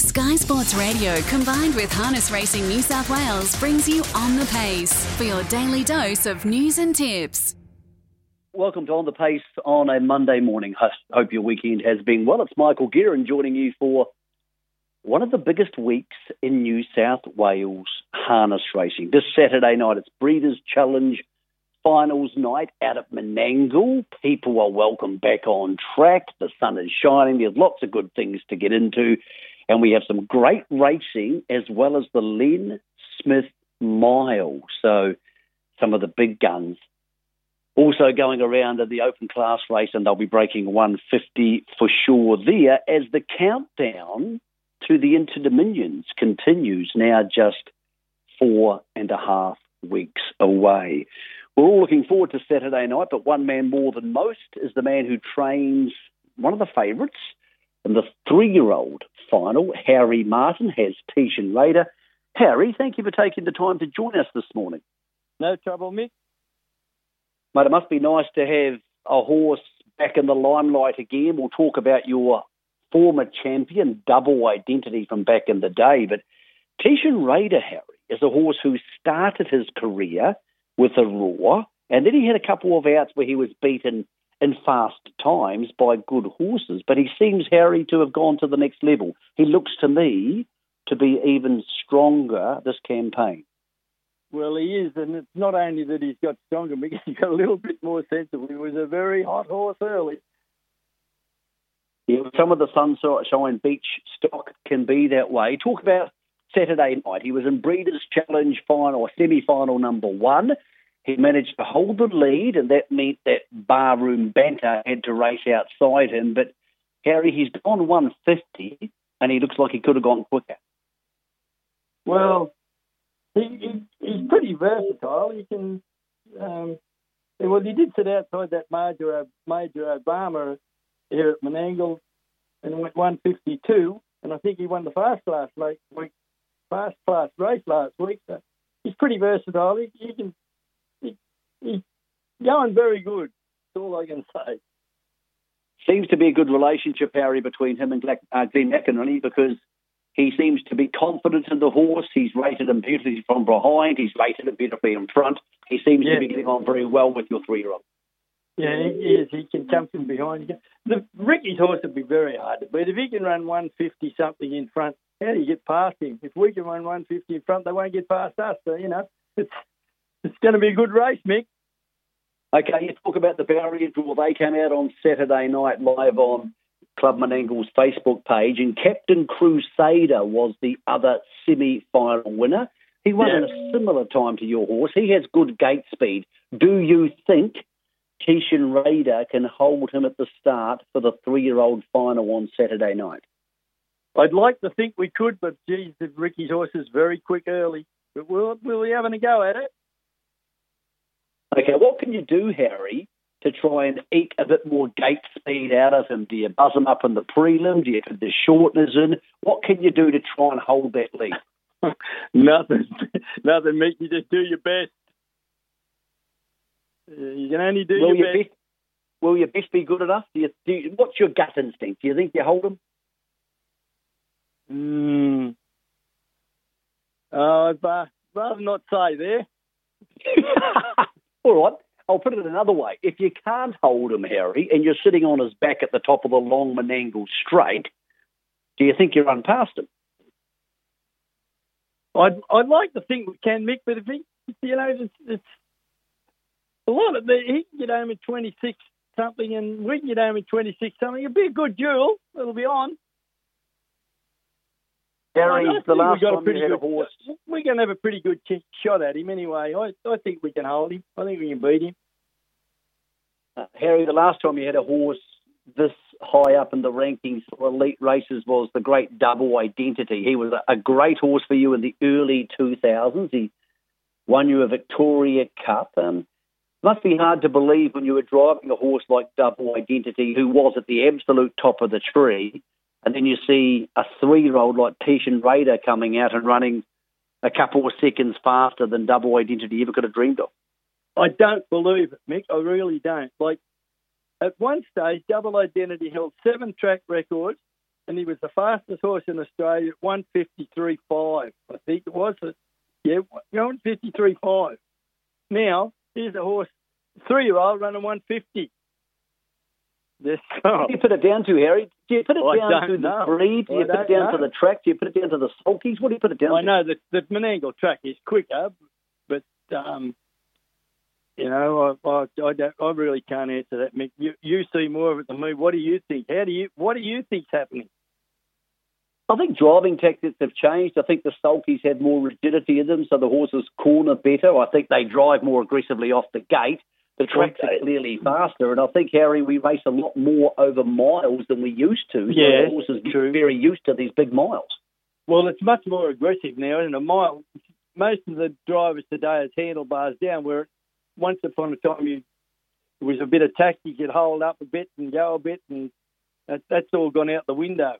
Sky Sports Radio combined with Harness Racing New South Wales brings you on the pace for your daily dose of news and tips. Welcome to On the Pace on a Monday morning. Hope your weekend has been well. It's Michael Guerin joining you for one of the biggest weeks in New South Wales harness racing. This Saturday night, it's Breeders' Challenge finals night out at Menangle. People are welcome back on track. The sun is shining. There's lots of good things to get into. And we have some great racing as well as the Len Smith Mile. So some of the big guns also going around in the open class race, and they'll be breaking 150 for sure there as the countdown to the Interdominions continues now just four and a half weeks away. We're all looking forward to Saturday night, but one man more than most is the man who trains one of the favourites in the three year old final. Harry Martin has Tishan Raider. Harry, thank you for taking the time to join us this morning. No trouble, Mick. Mate, it must be nice to have a horse back in the limelight again. We'll talk about your former champion, double identity from back in the day. But Tishan Raider, Harry, is a horse who started his career with a roar, and then he had a couple of outs where he was beaten in fast times by good horses. But he seems, Harry, to have gone to the next level. He looks to me to be even stronger this campaign. Well, he is, and it's not only that he's got stronger, but he's got a little bit more sensible. He was a very hot horse early. Yeah, some of the Sunshine Beach stock can be that way. Talk about Saturday night. He was in Breeders' Challenge final, semi final number one. He managed to hold the lead, and that meant that Barroom Banter had to race outside him. But Harry, he's gone 150, and he looks like he could have gone quicker. Well, he, he he's pretty versatile. He can. Um, well, he did sit outside that Major Major Obama here at Menangle and went 152, and I think he won the fast late week, fast class race last week. So he's pretty versatile. He, he can he's going very good. That's all I can say. Seems to be a good relationship, Harry, between him and uh, Glenn McInerney because he seems to be confident in the horse. He's rated him beautifully from behind. He's rated him beautifully in front. He seems yeah. to be getting on very well with your three-year-old. Yeah, he is. He can come from behind. The Ricky's horse would be very hard to beat. If he can run 150 something in front, how do you get past him? If we can run 150 in front, they won't get past us. So, you know, it's it's going to be a good race, Mick. Okay, you talk about the barrier draw. They came out on Saturday night live on Club Menangle's Facebook page, and Captain Crusader was the other semi final winner. He won yeah. in a similar time to your horse. He has good gate speed. Do you think Tishan Raider can hold him at the start for the three year old final on Saturday night? I'd like to think we could, but geez, Ricky's horse is very quick early. But we'll, we'll be having a go at it. Okay, what can you do, Harry, to try and eke a bit more gate speed out of him? Do you buzz him up in the prelim? Do you put the shorteners in? What can you do to try and hold that lead? nothing, nothing, Mick. You just do your best. You can only do will your, best. best. Will your best be good enough? Do you, do you, what's your gut instinct? Do you think you hold him? Hmm. Uh, I'd rather not say there. All right. I'll put it another way. If you can't hold him, Harry, and you're sitting on his back at the top of the long Menangle straight, do you think you run past him? I'd, I'd like to think we can, Mick, but if he, you know, it's, it's a lot of the, he can get home at 26 something and we can get home at 26 something. It'll be a good duel. It'll be on. Harry, the last time you had good, a horse. We're going to have a pretty good shot at him anyway. I, I think we can hold him. I think we can beat him. Uh, Harry, the last time you had a horse this high up in the rankings for elite races was the great double identity. He was a, a great horse for you in the early 2000s. He won you a Victoria Cup. Um, must be hard to believe when you were driving a horse like Double Identity, who was at the absolute top of the tree, and then you see a three-year-old like Tishan Raider coming out and running a couple of seconds faster than Double Identity ever could have dreamed of. I don't believe it, Mick. I really don't. Like at one stage, Double Identity held seven track records and he was the fastest horse in Australia at 153.5. I think it was. Yeah, 153.5. Now, here's a horse, three year old running 150. This, oh. Do you put it down to, Harry? Do you put it I down to know. the breed? Do you I put it down to the track? Do you put it down to the sulkies? What do you put it down I to? know that the Menangle track is quicker, but um, you know, I, I, I don't, I really can't answer that. Mick. You, you see more of it than me. What do you think? How do you, what do you think's happening? I think driving tactics have changed. I think the sulkies have more rigidity in them, so the horses corner better. I think they drive more aggressively off the gate. The tracks are clearly faster, and I think Harry, we race a lot more over miles than we used to. So Yeah, the horses get very used to these big miles. Well, it's much more aggressive now, and a mile. Most of the drivers today is handlebars down, where once upon a time you it was a bit of tack, you could hold up a bit and go a bit, and that, that's all gone out the window.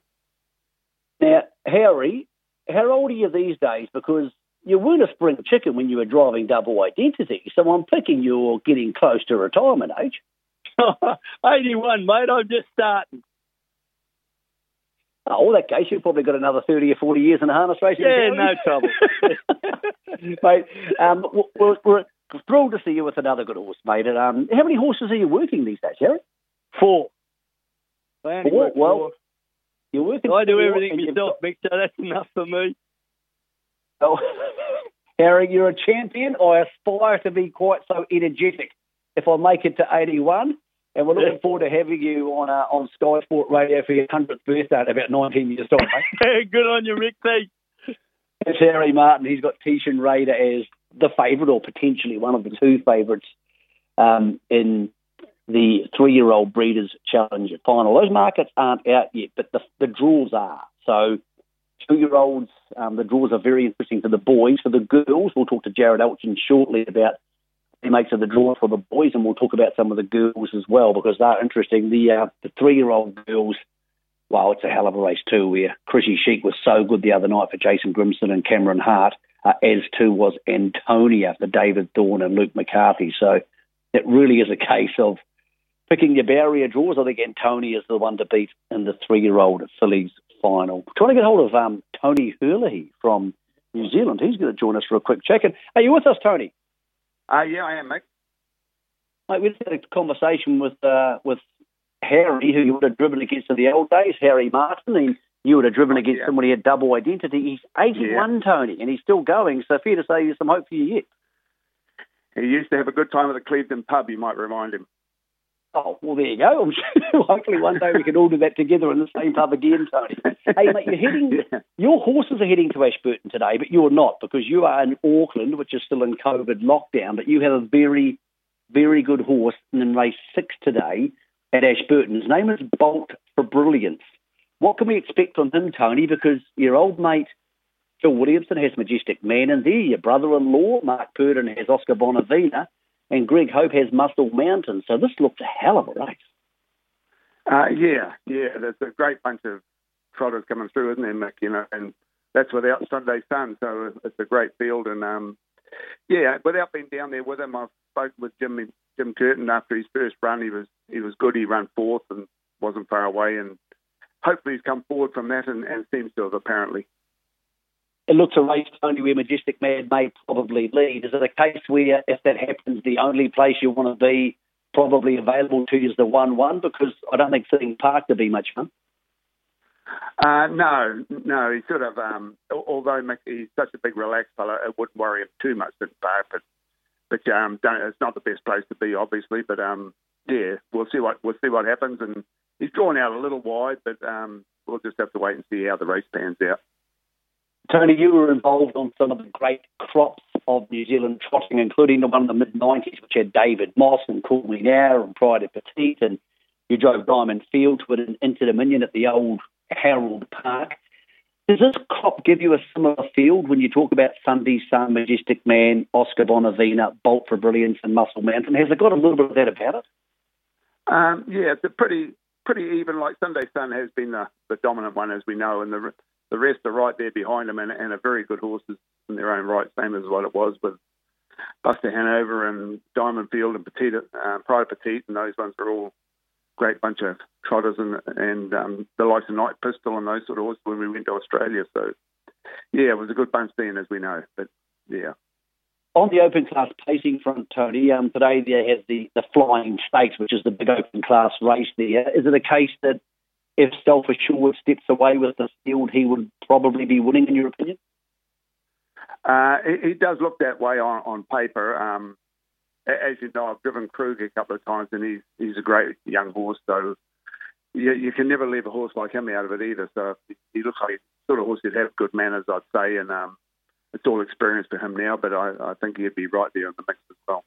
Now, Harry, how old are you these days? Because you weren't a spring chicken when you were driving double identity, so I'm picking you're getting close to retirement age. 81, mate. I'm just starting. Oh, in that case, you've probably got another 30 or 40 years in harness racing. Yeah, no trouble. mate, um, we're, we're thrilled to see you with another good horse, mate. And, um, how many horses are you working these days, Harry? Four. Four? Well, four. You're working. I do everything myself, Mick, so that's enough for me. Harry, you're a champion. I aspire to be quite so energetic if I make it to 81. And we're looking forward to having you on uh, on Sky Sport Radio for your 100th birthday in about 19 years' time, mate. Good on you. Thanks. It's Harry Martin. He's got Tishan Raider as the favourite, or potentially one of the two favourites um, in the three-year-old Breeders' Challenge final. Those markets aren't out yet, but the, the draws are. So two-year-olds, um, the draws are very interesting for the boys. For the girls, we'll talk to Jared Elchin shortly about he makes of the draw for the boys, and we'll talk about some of the girls as well because they're interesting. The uh, the three-year-old girls wow, it's a hell of a race too. Where Chrissy Sheik was so good the other night for Jason Grimson and Cameron Hart, uh, as too was Antonia for David Thorne and Luke McCarthy. So it really is a case of picking your barrier draws. I think Antonia is the one to beat in the three-year-old fillies final. Trying to get hold of um, Tony Herlihy from New Zealand. He's going to join us for a quick check-in. Are you with us, Tony? Uh, yeah, I am, mate. Mate, we just had a conversation with uh, with Harry, who you would have driven against in the old days, Harry Martin, and you would have driven against yeah. him when he had double identity. He's 81, Tony, and he's still going, so fair to say there's some hope for you yet. He used to have a good time at the Clevedon pub, you might remind him. Oh, well, there you go. Hopefully one day we can all do that together in the same pub again, Tony. Hey, mate, you're heading, Yeah. your horses are heading to Ashburton today, but you're not because you are in Auckland, which is still in COVID lockdown, but you have a very, very good horse in race six today at Ashburton. His name is Bolt for Brilliance. What can we expect from him, Tony? Because your old mate Phil Williamson has Majestic Man and there, your brother-in-law Mark Purdon has Oscar Bonavena, and Greg Hope has Muscle Mountain. So this looks a hell of a race. Uh, yeah, yeah, there's a great bunch of trotters coming through, isn't there, Mick? You know, and that's without Sunday Sun, so it's a great field. And um, yeah, without being down there with him, I spoke with Jim Jim Curtin after his first run. He was he was good. He ran fourth and wasn't far away, and hopefully he's come forward from that and, and seems to have apparently. It looks a race, only where Majestic may probably lead. Is it a case where, if that happens, the only place you want to be probably available to you is the 1 1? Because I don't think sitting park to be much fun. Uh, no, no, he's sort of, um, although he's such a big relaxed fellow, it wouldn't worry him too much in Park, but, but um, it's not the best place to be, obviously, but um, yeah, we'll see what we'll see what happens, and he's drawn out a little wide, but um, we'll just have to wait and see how the race pans out. Tony, you were involved on some of the great crops of New Zealand trotting, including the one in the mid 90s, which had David Moss and Cool Me Now and Pride of Petite, and you drove Diamond Field to it in Inter Dominion at the old Harold Park. Does this crop give you a similar field when you talk about Sunday Sun, Majestic Man, Oscar Bonavena, Bolt for Brilliance, and Muscle Mountain? Has it got a little bit of that about it? Um, yeah, it's a pretty pretty even. Like Sunday Sun has been the, the dominant one, as we know, and the the rest are right there behind them and, and are very good horses in their own right, same as what it was with Buster Hanover and Diamond Field and Petite, uh, Pride Petite, and those ones are all great bunch of trotters and and um, the likes of Night Pistol and those sort of horses when we went to Australia. So yeah, it was a good bunch then, as we know. But yeah. On the open class pacing front, Tony, um, today there has the, the Flying Stakes, which is the big open class race there. Is it a case that if Self Assured steps away with the field, he would probably be winning, in your opinion? Uh, it, it, does look that way on, on paper. Um, as you know, I've driven Krug a couple of times, and he's he's a great young horse. So you, you can never leave a horse like him out of it either. So he looks like sort of horse that have good manners, I'd say, and um, it's all experience for him now. But I, I think he'd be right there in the mix as well.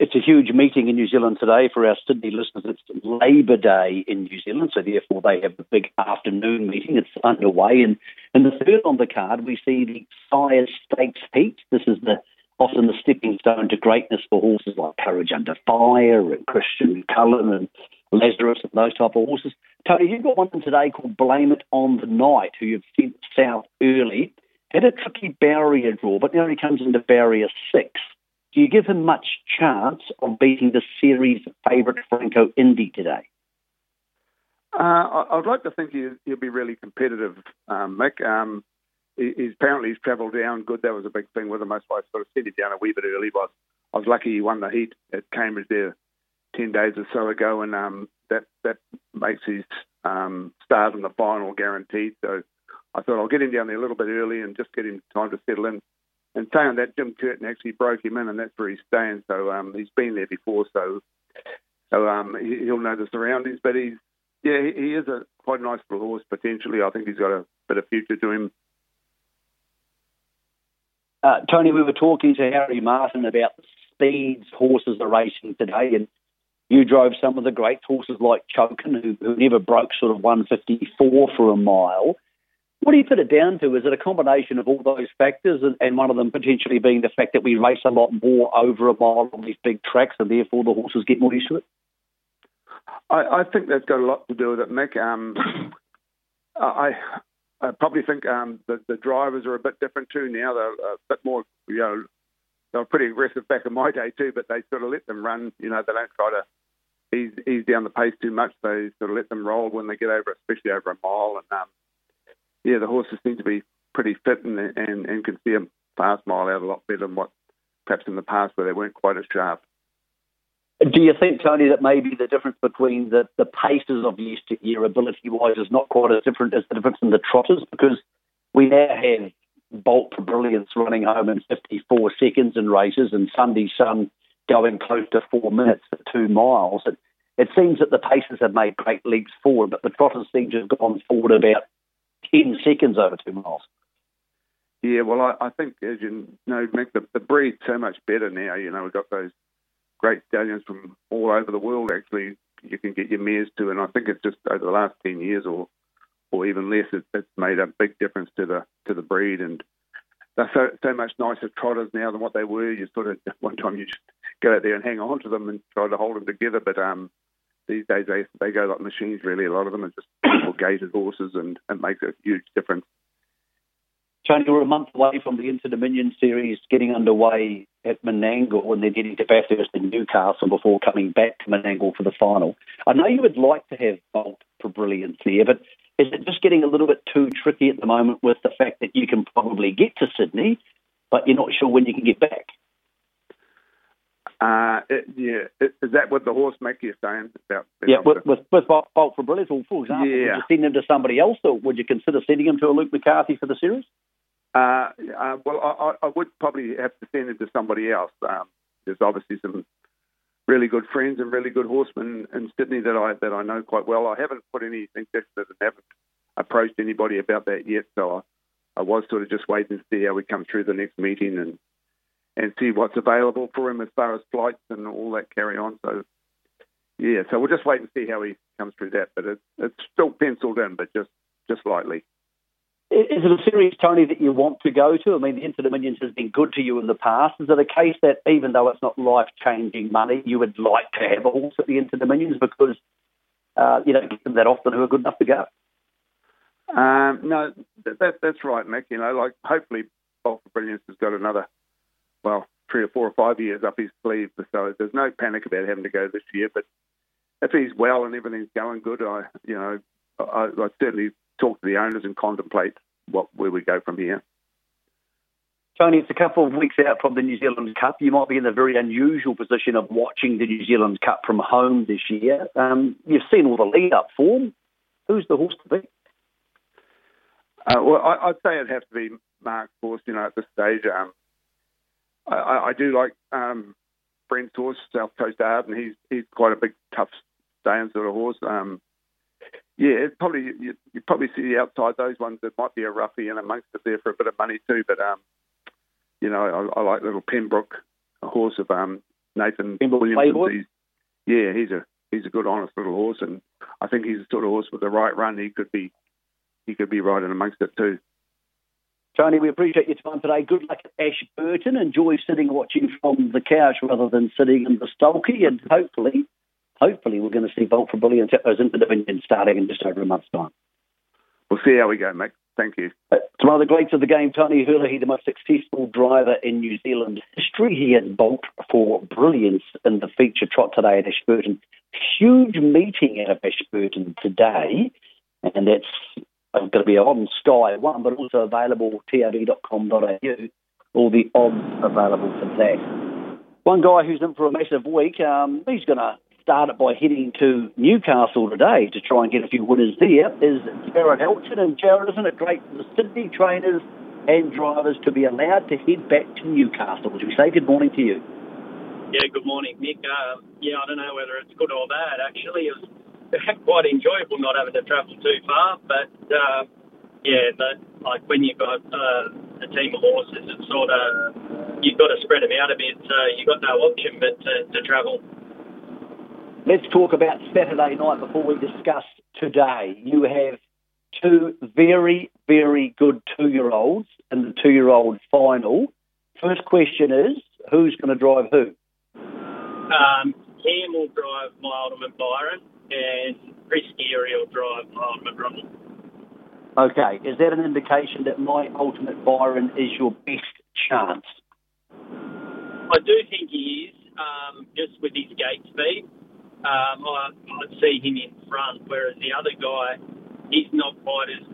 It's a huge meeting in New Zealand today for our Sydney listeners. It's Labour Day in New Zealand, so therefore they have a big afternoon meeting. It's underway, and in the third on the card we see the Sire Stakes Heat. This is the often the stepping stone to greatness for horses like Courage Under Fire and Christian Cullen and Lazarus and those type of horses. Tony, you've got one today called Blame It on the Night, who you've sent south early. Had a tricky barrier draw, but now he comes into barrier six. Do you give him much chance of beating the series favourite Franco Indy today? Uh, I'd like to think he'll, he'll be really competitive, um, Mick. Um, he's apparently he's travelled down good. That was a big thing with him. That's I sort of sent him down a wee bit early. But I was lucky he won the heat at Cambridge there ten days or so ago, and um, that that makes his um, start in the final guaranteed. So I thought I'll get him down there a little bit early and just get him time to settle in. And saying that, Jim Curtin actually broke him in, and that's where he's staying. So um, he's been there before, so so um, he, will know the surroundings. But he's yeah, he, he is a quite nice little horse potentially. I think he's got a bit of future to him. Uh, Tony, we were talking to Harry Martin about the speeds horses are racing today, and you drove some of the great horses like Chokin, who, who never broke sort of 154 for a mile. What do you put it down to? Is it a combination of all those factors, and, and, one of them potentially being the fact that we race a lot more over a mile on these big tracks, and therefore the horses get more used to it? I, I think that's got a lot to do with it, Mick. Um, I I probably think um, the, the drivers are a bit different too now. They're a bit more, you know, they were pretty aggressive back in my day too, but they sort of let them run. You know, they don't try to ease, ease down the pace too much. They sort of let them roll when they get over, especially over a mile. And um, yeah, the horses seem to be pretty fit and, and, and can see a fast mile out a lot better than what perhaps in the past where they weren't quite as sharp. Do you think, Tony, that maybe the difference between the, the paces of yesteryear ability wise is not quite as different as the difference in the trotters? Because we now have Bolt for Brilliance running home in 54 seconds in races and Sunday Sun going close to four minutes for two miles. It, it seems that the paces have made great leaps forward, but the trotters seem to have gone forward about 10 seconds over two miles. Yeah, well, I, I think, as you know, Mick, the, the breed's so much better now. You know, we've got those great stallions from all over the world. Actually, you can get your mares to, and I think it's just over the last ten years or or even less, it, it's made a big difference to the to the breed. And they're so so much nicer trotters now than what they were. You sort of one time you just go out there and hang on to them and try to hold them together, but um, these days they they go like machines. Really, a lot of them are just gated horses, and it makes a huge difference. Tony, we're a month away from the Inter Dominion series getting underway at Menangle and then heading to Bathurst and Newcastle before coming back to Menangle for the final. I know you would like to have Bolt for brilliance there, but is it just getting a little bit too tricky at the moment with the fact that you can probably get to Sydney, but you're not sure when you can get back? Uh, it, yeah, is that what the horse make you saying about? Yeah, with, with, with Bolt for brilliance, or for example, yeah. would you send him to somebody else, or would you consider sending him to a Luke McCarthy for the series? Uh, uh, well, I, I, would probably have to send it to somebody else. Um, there's obviously some really good friends and really good horsemen in Sydney that I that I know quite well. I haven't put anything definite and haven't approached anybody about that yet. So I, I was sort of just waiting to see how we come through the next meeting and and see what's available for him as far as flights and all that carry on. So yeah, so we'll just wait and see how he comes through that. But it's it's still penciled in, but just just lightly. Is it a series, Tony, that you want to go to? I mean, the Inter Dominions has been good to you in the past. Is it a case that even though it's not life changing money, you would like to have a horse at the Inter Dominions because uh, you don't get them that often who are good enough to go? Um, no, that, that's right, Mick. You know, like hopefully for Brilliance has got another, well, three or four or five years up his sleeve. So there's no panic about having to go this year. But if he's well and everything's going good, I you know I, I certainly talk to the owners and contemplate what where we go from here. Tony, it's a couple of weeks out from the New Zealand Cup. You might be in a very unusual position of watching the New Zealand Cup from home this year. Um, you've seen all the lead-up form. Who's the horse to beat? Uh, well, I, would say it'd have to be Mark Force, you know, at this stage. Um, I, I, do like um, Brent's horse, South Coast Arch, and he's he's quite a big, tough, staying sort of horse. Um, yeah, it's probably you, you, probably see the outside those ones that might be a roughie and amongst it there for a bit of money too. But um, you know, I, I like little Pembroke, a horse of um, Nathan Williams. yeah, he's a he's a good, honest little horse, and I think he's the sort of horse with the right run. He could be he could be in amongst it too. Tony, we appreciate your time today. Good luck at Ashburton. Enjoy sitting watching from the couch rather than sitting in the sulky, and hopefully, hopefully, we're going to see Bolt for Brilliance at those Dominion starting in just over a month's time. We'll see how we go, Mick. Thank you. Uh, to one of the greats of the game, Tony Herlihy, the most successful driver in New Zealand history. He has Bolt for Brilliance in the feature trot today at Ashburton. Huge meeting out of Ashburton today, and that's going to be on Sky One, but also available tab.com.au. All the odds available for that. One guy who's in for a massive week, um, he's going to start it by heading to Newcastle today to try and get a few winners there, is Jared Elchin. And Jared, isn't it great for the Sydney trainers and drivers to be allowed to head back to Newcastle? Would we say good morning to you? Yeah, good morning, Mick. Uh, yeah, I don't know whether it's good or bad. Actually, it was quite enjoyable not having to travel too far. But uh, yeah, but like when you've got uh, a team of horses, it's sort of you've got to spread them out a bit. So you've got no option but to, to travel. Let's talk about Saturday night before we discuss today. You have two very, very good two-year-olds in the two-year-old final. First question is, who's going to drive who? Um, Cam will drive my Ultimate Byron, and Chris Geary will drive my Ultimate Ronnie. Okay, is that an indication that my Ultimate Byron is your best chance? I do think he is, um, just with his gate speed. Um, I, I'd see him in front, whereas the other guy, he's not quite as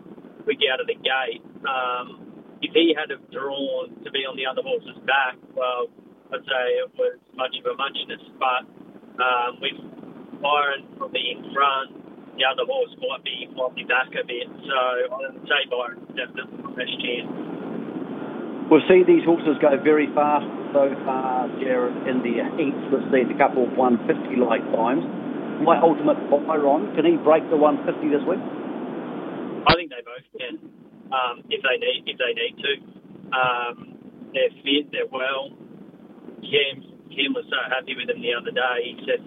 quick out of the gate. Um, if he had have drawn to be on the other horse's back, well, I'd say it was much of a muchness. But um, with Byron from the in front, the other horse might be might be back a bit. So I'd say Byron's definitely the best chance. We've seen these horses go very fast so far, Jared, in the heats. We've seen a couple of 150 like times. My ultimate Byron, can he break the 150 this week? I think they both can, um, if they need if they need to. Um, they're fit, they're well. Cam, Cam was so happy with him the other day. He said,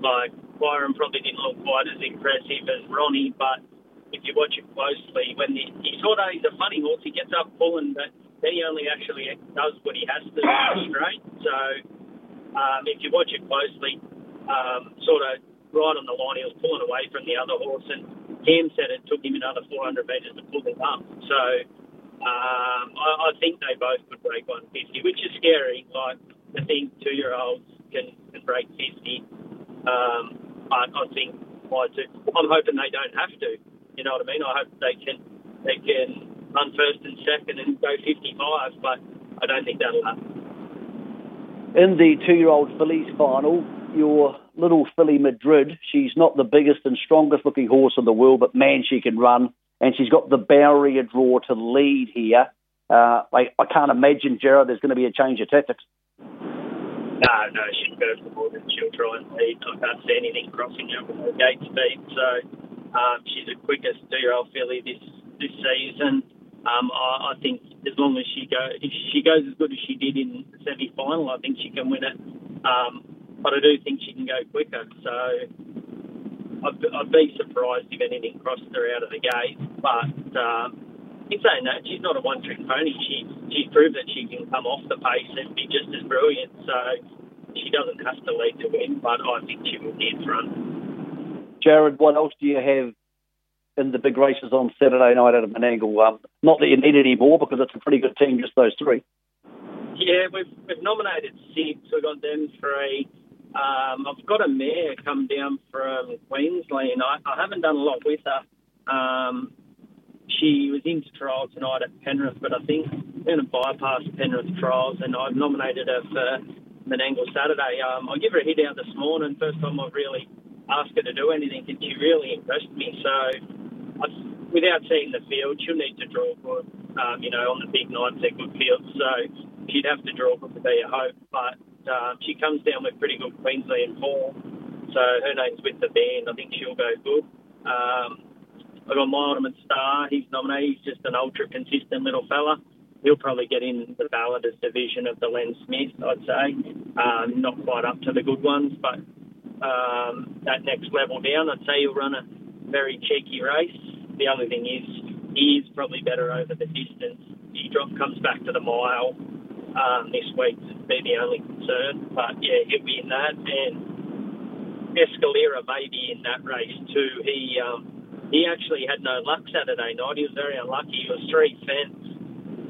like, Byron probably didn't look quite as impressive as Ronnie, but if you watch it closely, when he sort of he's a funny horse, he gets up pulling, but then he only actually does what he has to do straight. So um, if you watch it closely, um, sort of right on the line, he was pulling away from the other horse, and Cam said it took him another 400 metres to pull him up. So um, I, I think they both could break 150, which is scary. Like I think two-year-olds can, can break 50. Um, I, I think I do. I'm hoping they don't have to. You know what I mean? I hope they can they can run first and second and go 55, but I don't think that'll happen. In the two-year-old fillies final, your little filly Madrid, she's not the biggest and strongest looking horse in the world, but man, she can run, and she's got the barrier draw to lead here. Uh, I, I can't imagine, Jared, there's going to be a change of tactics. No, no, she'll go forward and she'll try and lead. I can't see anything crossing her with her gate speed. So um, she's the quickest two-year-old filly this this season. Um, I, I think as long as she go, if she goes as good as she did in the semi-final, I think she can win it. Um, but I do think she can go quicker. So I'd, I'd be surprised if anything crossed her out of the gate. But um, in saying that, she's not a one-trick pony. She she's proved that she can come off the pace and be just as brilliant. So she doesn't have to lead to win, but I think she will be in front. Jared, what else do you have in the big races on Saturday night of Menangle? Um, not that you need any more because it's a pretty good team, just those three. Yeah, we've, we've nominated six. We've got them three. Um, I've got a mare come down from Queensland. I, I haven't done a lot with her. Um, she was into trial tonight at Penrith, but I think we're going to bypass Penrith trials, and I've nominated her for Menangle Saturday. Um, I give her a hit out this morning. First time I've really asked her to do anything, and she really impressed me. So, I, without seeing the field, she'll need to draw good. Um, you know, on the big nights, they're good fields, so she'd have to draw good to be a hope. But um, she comes down with pretty good Queensland form, so her name's with the band. I think she'll go good. Um, I got ultimate star. He's nominated. He's just an ultra consistent little fella. He'll probably get in the balloted division of the Len Smith, I'd say. Um, not quite up to the good ones, but um, that next level down, I'd say he'll run a very cheeky race. The other thing is, he is probably better over the distance. He drop, comes back to the mile um, this week to be the only concern. But yeah, he'll be in that, and Escalera may be in that race too. He um, he actually had no luck Saturday night. He was very unlucky. He was three fence.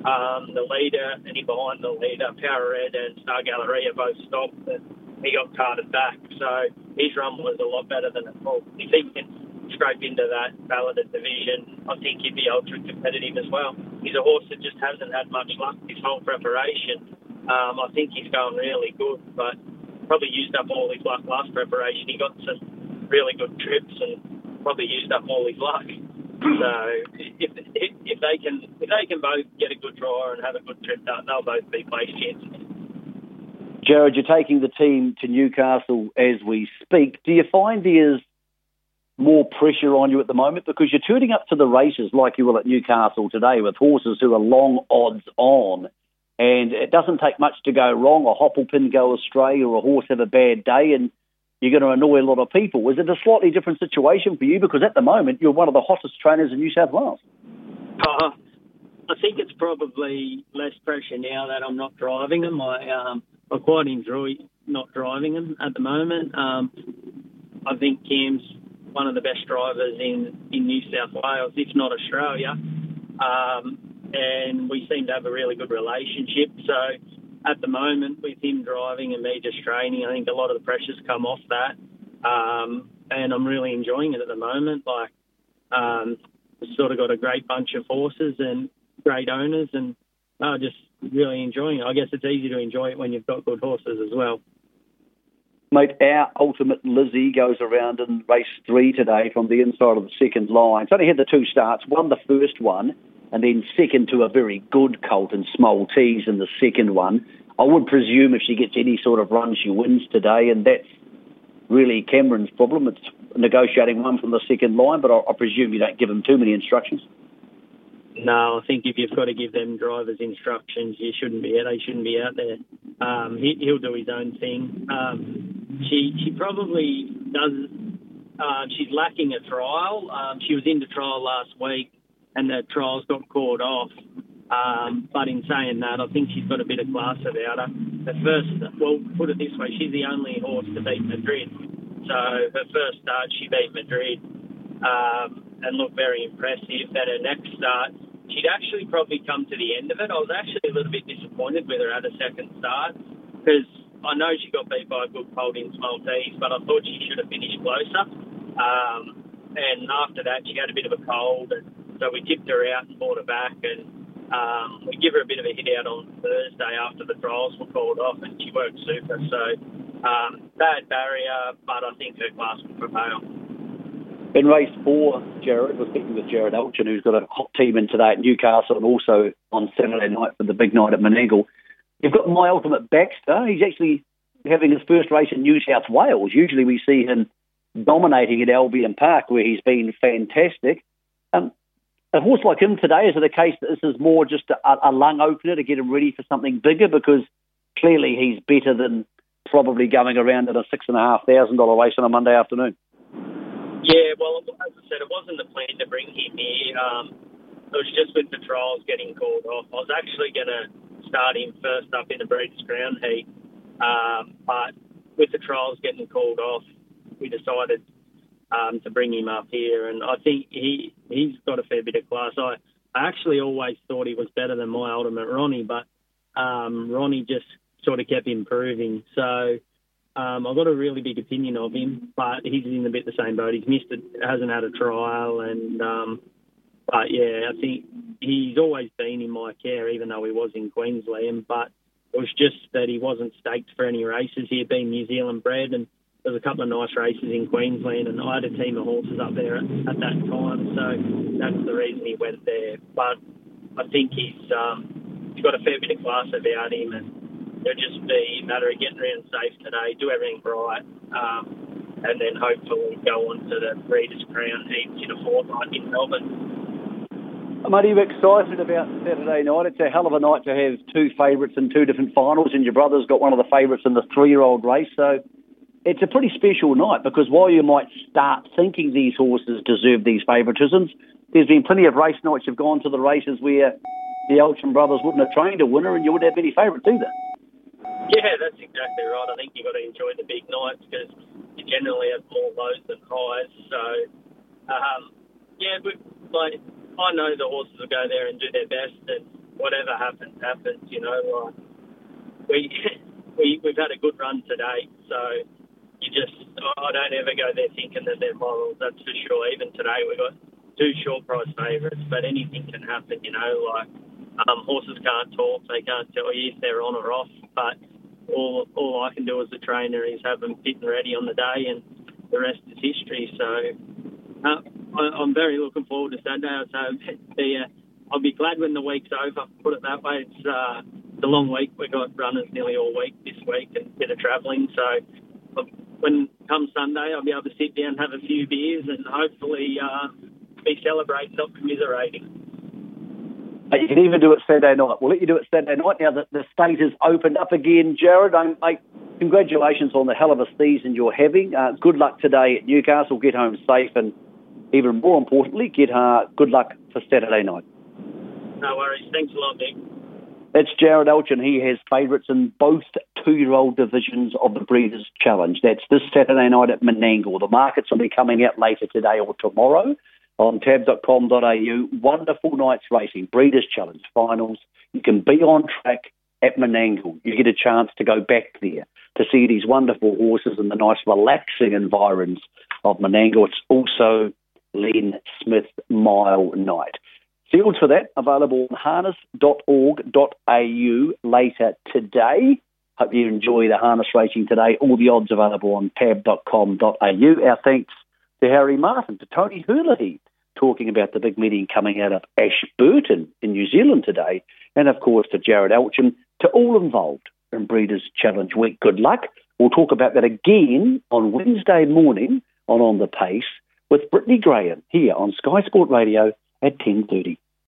Um, the leader, and he behind the leader, Power Red and Star Galleria both stopped, and he got carted back. So his run was a lot better than it thought. If he can scrape into that balloted division, I think he'd be ultra competitive as well. He's a horse that just hasn't had much luck his whole preparation. Um, I think he's going really good, but probably used up all his luck last preparation. He got some really good trips and probably used up all his luck. So if, if, if they can if they can both get a good draw and have a good trip done, they'll both be place chances. Jared, you're taking the team to Newcastle as we speak. Do you find there's more pressure on you at the moment because you're tuning up to the races like you will at Newcastle today with horses who are long odds on, and it doesn't take much to go wrong. A hopplepin go astray or a horse have a bad day, and you're going to annoy a lot of people. Is it a slightly different situation for you because at the moment you're one of the hottest trainers in New South Wales? Uh, I think it's probably less pressure now that I'm not driving them. I um, I quite enjoy not driving them at the moment. Um, I think Cam's one of the best drivers in, in New South Wales, if not Australia. Um, and we seem to have a really good relationship. So at the moment, with him driving and me just training, I think a lot of the pressure's come off that. Um, and I'm really enjoying it at the moment. Like, um, sort of got a great bunch of horses and great owners, and uh, just really enjoying it. I guess it's easy to enjoy it when you've got good horses as well. Mate, our ultimate Lizzie goes around in race three today from the inside of the second line. It's only had the two starts, won the first one, and then second to a very good colt and Maltese in the second one. I would presume if she gets any sort of run, she wins today, and that's really Cameron's problem. It's negotiating one from the second line, but I, I presume you don't give him too many instructions. No, I think if you've got to give them drivers instructions, you shouldn't be. They shouldn't be out there. Um, he, will do his own thing. Um, she she probably does. Uh, she's lacking a trial. Um, she was into trial last week, and the trials got called off. Um, but in saying that, I think she's got a bit of class about her. The first, well, put it this way, she's the only horse to beat Madrid. So her first start, she beat Madrid um, and looked very impressive. Then her next start, she'd actually probably come to the end of it. I was actually a little bit disappointed with her at a second start because I know she got beat by a good colt in Maltese, but I thought she should have finished closer. Um, and after that, she had a bit of a cold, and so we tipped her out and brought her back, and um, we give her a bit of a hit out on Thursday after the trials were called off, and she worked super. So um, bad barrier, but I think her class will prevail. In race four, Jared, we're speaking with Jared Elchin, who's got a hot team in today at Newcastle and also on Saturday night for the big night at Menangle. You've got My Ultimate Baxter. He's actually having his first race in New South Wales. Usually we see him dominating at Albion Park, where he's been fantastic. Um, a horse like him today, is it a case that this is more just a, a lung opener to get him ready for something bigger? Because clearly he's better than probably going around at a six and a half thousand dollar race on a Monday afternoon. Yeah, well, as I said, it wasn't the plan to bring him here. Um, it was just with the trials getting called off. I was actually going to start him first up in the Breeders' Crown heat, um, but with the trials getting called off, we decided um, to bring him up here, and I think he he's got a fair bit of class. I, I actually always thought he was better than my ultimate Ronnie, but um, Ronnie just sort of kept improving. So Um, I've got a really big opinion of him, but he's in a bit the same boat. He's missed it, hasn't had a trial, and um, but yeah, I think he's always been in my care, even though he was in Queensland. But it was just that he wasn't staked for any races. He had been New Zealand bred, and there was a couple of nice races in Queensland, and I had a team of horses up there at, at that time, so that's the reason he went there. But I think he's um, he's got a fair bit of class about him, and it'll just be a matter of getting around safe today, do everything right, um, and then hopefully go on to the Breeders' Crown heats in a fortnight in Melbourne. Mate, are you excited about Saturday night? It's a hell of a night to have two favourites in two different finals, and your brother's got one of the favourites in the three-year-old race. So it's a pretty special night because while you might start thinking these horses deserve these favouritisms, there's been plenty of race nights you've gone to the races where the Elchin brothers wouldn't have trained a winner and you wouldn't have any favourites either. Yeah, that's exactly right. I think you've got to enjoy the big nights because you generally have more lows than highs. So, um, yeah, but like I know the horses will go there and do their best, and whatever happens, happens. You know, like we we we've had a good run today, so you just I don't ever go there thinking that they're morals. That's for sure. Even today we got two short price favourites, but anything can happen. You know, like um, horses can't talk; they can't tell you if they're on or off. But all all I can do as a trainer is have them fit and ready on the day, and the rest is history. So. Uh, I'm very looking forward to Saturday. So the, uh, I'll be glad when the week's over. Put it that way. It's, uh, it's a long week. We've got runners nearly all week this week and a bit of travelling. So when come Sunday, I'll be able to sit down, have a few beers, and hopefully uh, be celebrating, not commiserating. You can even do it Saturday night. We'll let you do it Saturday night now that the state has opened up again. Jared, mate, congratulations on the hell of a season you're having. Uh, good luck today at Newcastle. Get home safe and even more importantly, get her good luck for Saturday night. No worries. Thanks a lot, Mick. That's Jared Elchin. He has favourites in both two-year-old divisions of the Breeders' Challenge. That's this Saturday night at Menangle. The markets will be coming out later today or tomorrow on tab.com.au. Wonderful night's racing, Breeders' Challenge finals. You can be on track at Menangle. You get a chance to go back there to see these wonderful horses and the nice relaxing environs of Menangle. It's also Len Smith Mile Night. Fields for that available on harness.org.au later today. Hope you enjoy the harness racing today. All the odds available on tab.com.au. Our thanks to Harry Martin, to Tony Herlihy, talking about the big meeting coming out of Ashburton in New Zealand today, and of course to Jared Elchin, to all involved in Breeders' Challenge Week. Good luck. We'll talk about that again on Wednesday morning on On the Pace with Brittany Graham here on Sky Sport Radio at 10.30.